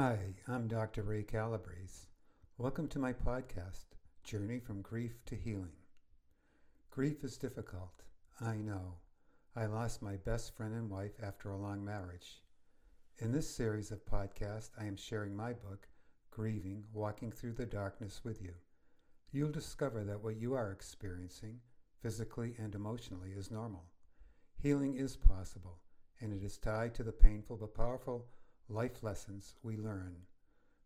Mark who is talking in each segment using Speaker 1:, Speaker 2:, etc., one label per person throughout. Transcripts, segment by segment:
Speaker 1: Hi, I'm Dr. Ray Calabrese. Welcome to my podcast, Journey from Grief to Healing. Grief is difficult, I know. I lost my best friend and wife after a long marriage. In this series of podcasts, I am sharing my book, Grieving Walking Through the Darkness, with you. You'll discover that what you are experiencing, physically and emotionally, is normal. Healing is possible, and it is tied to the painful but powerful life lessons we learn.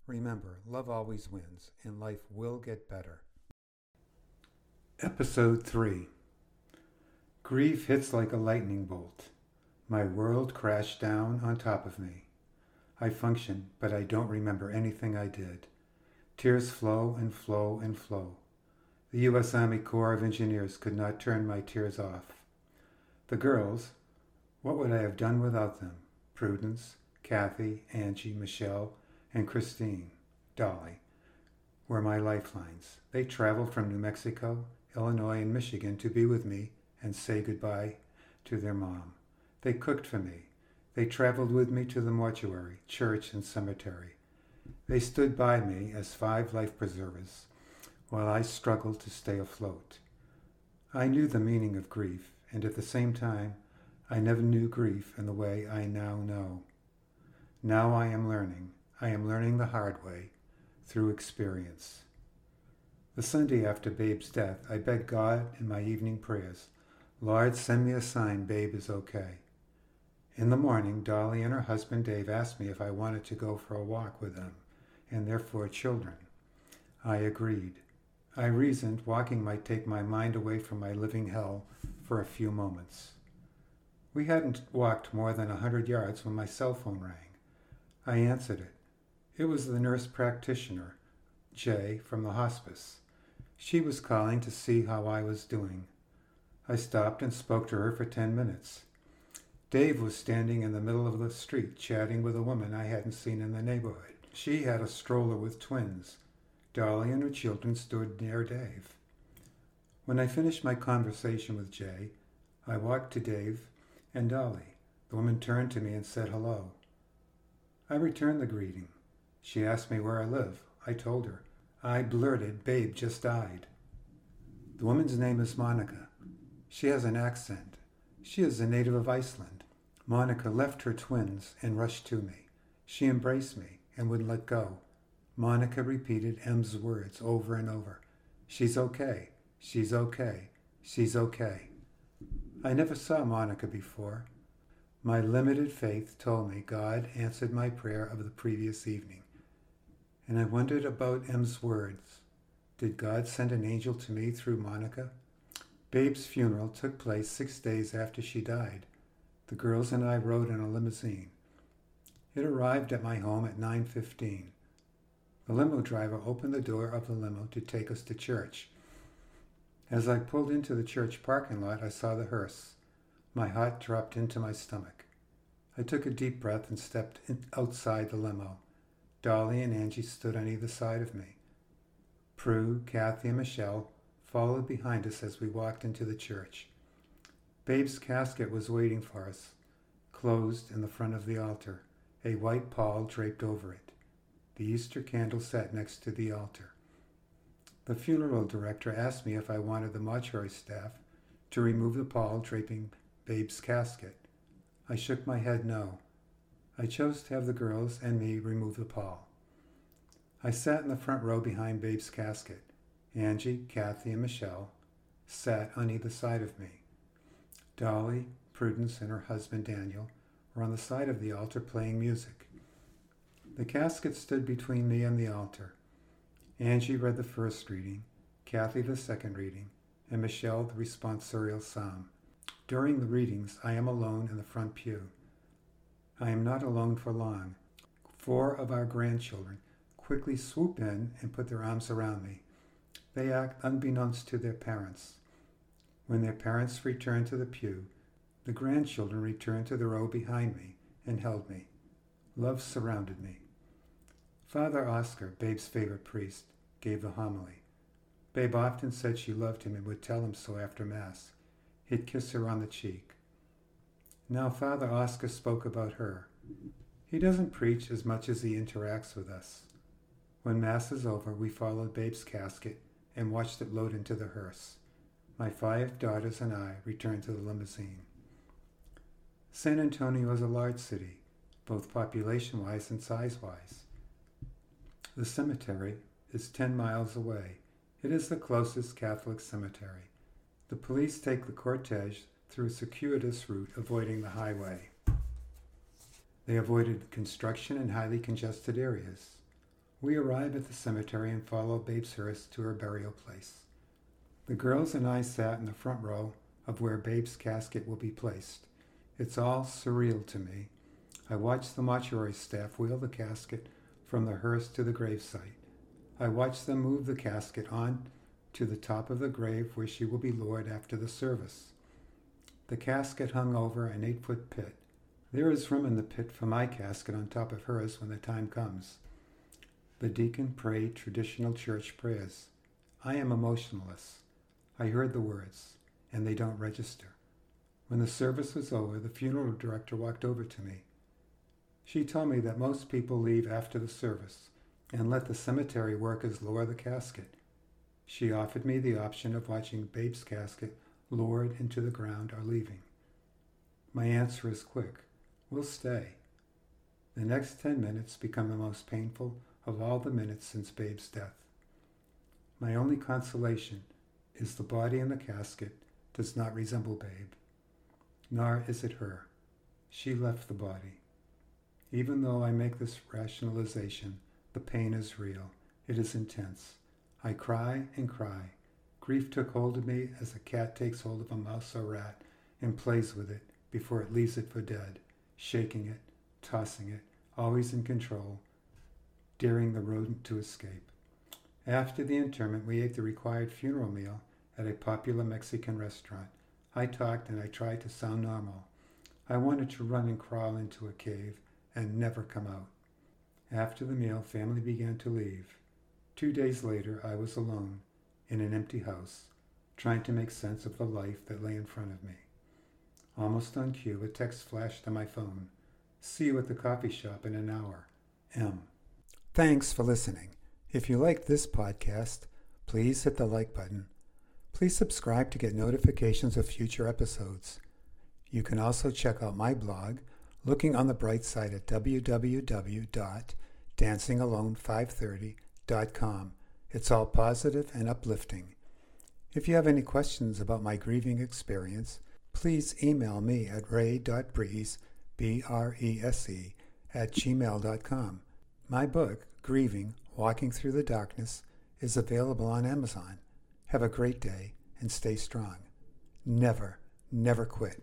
Speaker 1: Remember, love always wins, and life will get better. Episode 3 Grief hits like a lightning bolt. My world crashed down on top of me. I function, but I don't remember anything I did. Tears flow and flow and flow. The U.S. Army Corps of Engineers could not turn my tears off. The girls, what would I have done without them? Prudence, Kathy, Angie, Michelle, and Christine, Dolly, were my lifelines. They traveled from New Mexico, Illinois, and Michigan to be with me and say goodbye to their mom. They cooked for me. They traveled with me to the mortuary, church, and cemetery. They stood by me as five life preservers while I struggled to stay afloat. I knew the meaning of grief, and at the same time, I never knew grief in the way I now know. Now I am learning. I am learning the hard way, through experience. The Sunday after Babe's death, I begged God in my evening prayers, Lord, send me a sign Babe is okay. In the morning, Dolly and her husband Dave asked me if I wanted to go for a walk with them and their four children. I agreed. I reasoned walking might take my mind away from my living hell for a few moments. We hadn't walked more than a hundred yards when my cell phone rang. I answered it. It was the nurse practitioner, Jay, from the hospice. She was calling to see how I was doing. I stopped and spoke to her for ten minutes. Dave was standing in the middle of the street chatting with a woman I hadn't seen in the neighborhood. She had a stroller with twins. Dolly and her children stood near Dave. When I finished my conversation with Jay, I walked to Dave and Dolly. The woman turned to me and said hello. I returned the greeting. She asked me where I live. I told her. I blurted, Babe just died. The woman's name is Monica. She has an accent. She is a native of Iceland. Monica left her twins and rushed to me. She embraced me and wouldn't let go. Monica repeated M's words over and over. She's okay. She's okay. She's okay. I never saw Monica before. My limited faith told me God answered my prayer of the previous evening. And I wondered about M's words. Did God send an angel to me through Monica? Babe's funeral took place six days after she died. The girls and I rode in a limousine. It arrived at my home at 9.15. The limo driver opened the door of the limo to take us to church. As I pulled into the church parking lot, I saw the hearse. My heart dropped into my stomach. I took a deep breath and stepped outside the limo. Dolly and Angie stood on either side of me. Prue, Kathy, and Michelle followed behind us as we walked into the church. Babe's casket was waiting for us, closed in the front of the altar, a white pall draped over it. The Easter candle sat next to the altar. The funeral director asked me if I wanted the mortuary staff to remove the pall draping Babe's casket. I shook my head no. I chose to have the girls and me remove the pall. I sat in the front row behind Babe's casket. Angie, Kathy, and Michelle sat on either side of me. Dolly, Prudence, and her husband Daniel were on the side of the altar playing music. The casket stood between me and the altar. Angie read the first reading, Kathy the second reading, and Michelle the responsorial psalm. During the readings, I am alone in the front pew. I am not alone for long. Four of our grandchildren quickly swoop in and put their arms around me. They act unbeknownst to their parents. When their parents return to the pew, the grandchildren returned to the row behind me and held me. Love surrounded me. Father Oscar, Babe's favorite priest, gave the homily. Babe often said she loved him and would tell him so after Mass. He'd kiss her on the cheek. Now Father Oscar spoke about her. He doesn't preach as much as he interacts with us. When Mass is over, we followed Babe's casket and watched it load into the hearse. My five daughters and I returned to the limousine. San Antonio is a large city, both population wise and size wise. The cemetery is 10 miles away. It is the closest Catholic cemetery. The police take the cortege through a circuitous route, avoiding the highway. They avoided construction and highly congested areas. We arrive at the cemetery and follow Babe's hearse to her burial place. The girls and I sat in the front row of where Babe's casket will be placed. It's all surreal to me. I watch the mortuary staff wheel the casket from the hearse to the gravesite. I watch them move the casket on to the top of the grave where she will be lowered after the service. The casket hung over an eight foot pit. There is room in the pit for my casket on top of hers when the time comes. The deacon prayed traditional church prayers. I am emotionless. I heard the words, and they don't register. When the service was over, the funeral director walked over to me. She told me that most people leave after the service and let the cemetery workers lower the casket. She offered me the option of watching Babe's casket lowered into the ground or leaving. My answer is quick. We'll stay. The next ten minutes become the most painful of all the minutes since Babe's death. My only consolation is the body in the casket does not resemble Babe, nor is it her. She left the body. Even though I make this rationalization, the pain is real. It is intense. I cry and cry. Grief took hold of me as a cat takes hold of a mouse or rat and plays with it before it leaves it for dead shaking it, tossing it, always in control, daring the rodent to escape. After the interment, we ate the required funeral meal at a popular Mexican restaurant. I talked and I tried to sound normal. I wanted to run and crawl into a cave and never come out. After the meal, family began to leave. Two days later, I was alone in an empty house, trying to make sense of the life that lay in front of me. Almost on cue, a text flashed on my phone. See you at the coffee shop in an hour. M. Thanks for listening. If you like this podcast, please hit the like button. Please subscribe to get notifications of future episodes. You can also check out my blog, Looking on the Bright Side, at www.dancingalone530.com. It's all positive and uplifting. If you have any questions about my grieving experience, please email me at ray.breeze, B-R-E-S-E, at gmail.com. My book, Grieving, Walking Through the Darkness, is available on Amazon. Have a great day and stay strong. Never, never quit.